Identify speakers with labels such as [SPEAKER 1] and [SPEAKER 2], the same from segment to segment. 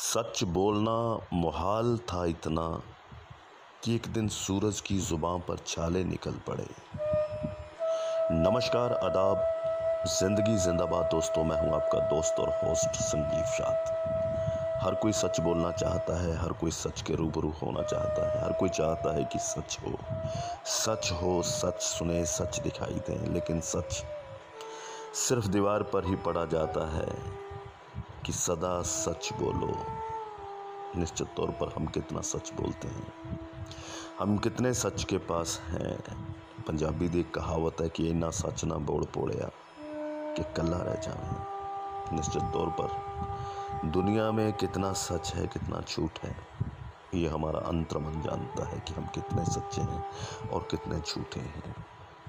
[SPEAKER 1] सच बोलना मुहाल था इतना कि एक दिन सूरज की जुबां पर छाले निकल पड़े। नमस्कार, आदाब, ज़िंदगी जिंदाबाद दोस्तों, मैं हूँ आपका दोस्त और होस्ट संजीव शाद हर कोई सच बोलना चाहता है, हर कोई सच के रूबरू होना चाहता है, हर कोई चाहता है कि सच हो। सच हो, सच सुने, सच दिखाई दें, लेकिन सच सिर्फ़ दीवार पर ही पड़ा जाता है। कि सदा सच बोलो। निश्चित तौर पर हम कितना सच बोलते हैं। हम कितने सच के पास हैं। पंजाबी दी कहावत है कि इन्ना सच ना बोल पोड़िया, कि कल्ला रह जाए। निश्चित तौर पर दुनिया में कितना सच है, कितना झूठ है, ये हमारा अंतर्मन जानता है कि हम कितने सच्चे हैं और कितने झूठे हैं।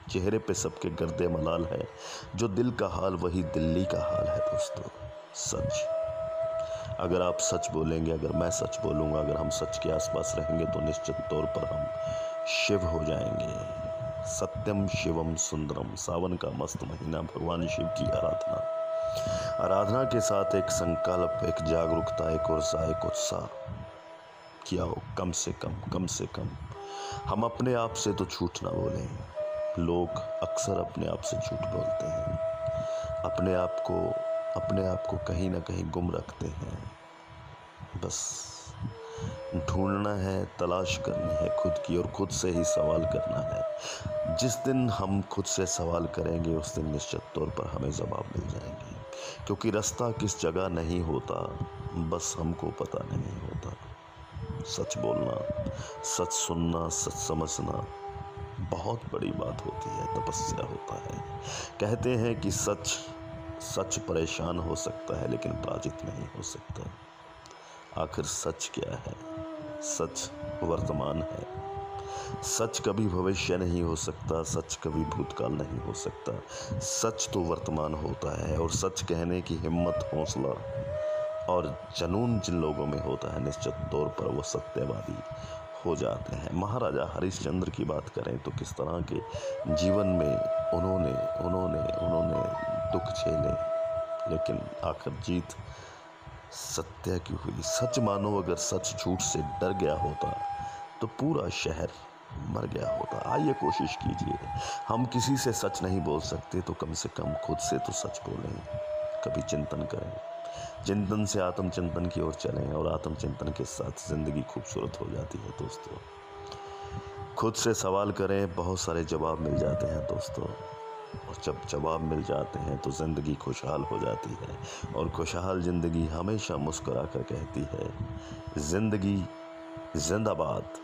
[SPEAKER 1] चेहरे पे सबके गर्दे मलाल है। जो दिल का हाल, वही दिल्ली का हाल है, दोस्तों। सच। अगर आप सच बोलेंगे, अगर मैं सच बोलूँगा, अगर हम सच के आसपास रहेंगे तो निश्चित तौर पर हम शिव हो जाएँगे। सत्यम शिवम सुंदरम, सावन का मस्त महीना, भगवान शिव की आराधना। आराधना के साथ एक संकल्प, एक जागरूकता, एक ऊर्जा एक उत्साह। किया हो, कम से कम कम से कम। हम अपने आप से तो झूठ ना बोलें। लोग अक्सर अपने आप से झूठ बोलते हैं। अपने आप को अपने आप को कहीं ना कहीं गुम रखते हैं। बस ढूंढना है, तलाश करनी है खुद की और खुद से ही सवाल करना है। जिस दिन हम खुद से सवाल करेंगे, उस दिन निश्चित तौर पर हमें जवाब मिल जाएँगे। क्योंकि रास्ता किस जगह नहीं होता, बस हमको पता नहीं होता। सच बोलना, सच सुनना, सच समझना बहुत बड़ी बात होती है, तपस्या होता है। कहते हैं कि सच सच परेशान हो सकता है, लेकिन पराजित नहीं हो सकता। आखिर सच क्या है? सच वर्तमान है। सच कभी भविष्य नहीं हो सकता, सच कभी भूतकाल नहीं हो सकता। सच तो वर्तमान होता है, और सच कहने की हिम्मत, हौसला और जनून जिन लोगों में होता है, निश्चित तौर पर वो सत्यवादी हो जाते हैं। महाराजा हरिश्चंद्र की बात करें तो किस तरह के जीवन में उन्होंने उन्होंने उन्होंने दुख झेले लेकिन आखिर जीत सत्य की हुई। सच मानो अगर सच झूठ से डर गया होता तो पूरा शहर मर गया होता। आइए कोशिश कीजिए। हम किसी से सच नहीं बोल सकते तो कम से कम खुद से तो सच बोलें। कभी चिंतन करें। चिंतन से आत्मचिंतन की ओर चलें, और आत्मचिंतन के साथ ज़िंदगी खूबसूरत हो जाती है, दोस्तों। खुद से सवाल करें, बहुत सारे जवाब मिल जाते हैं, दोस्तों। और जब जवाब मिल जाते हैं तो ज़िंदगी खुशहाल हो जाती है और खुशहाल ज़िंदगी हमेशा मुस्करा कर कहती है, ज़िंदगी जिंदाबाद।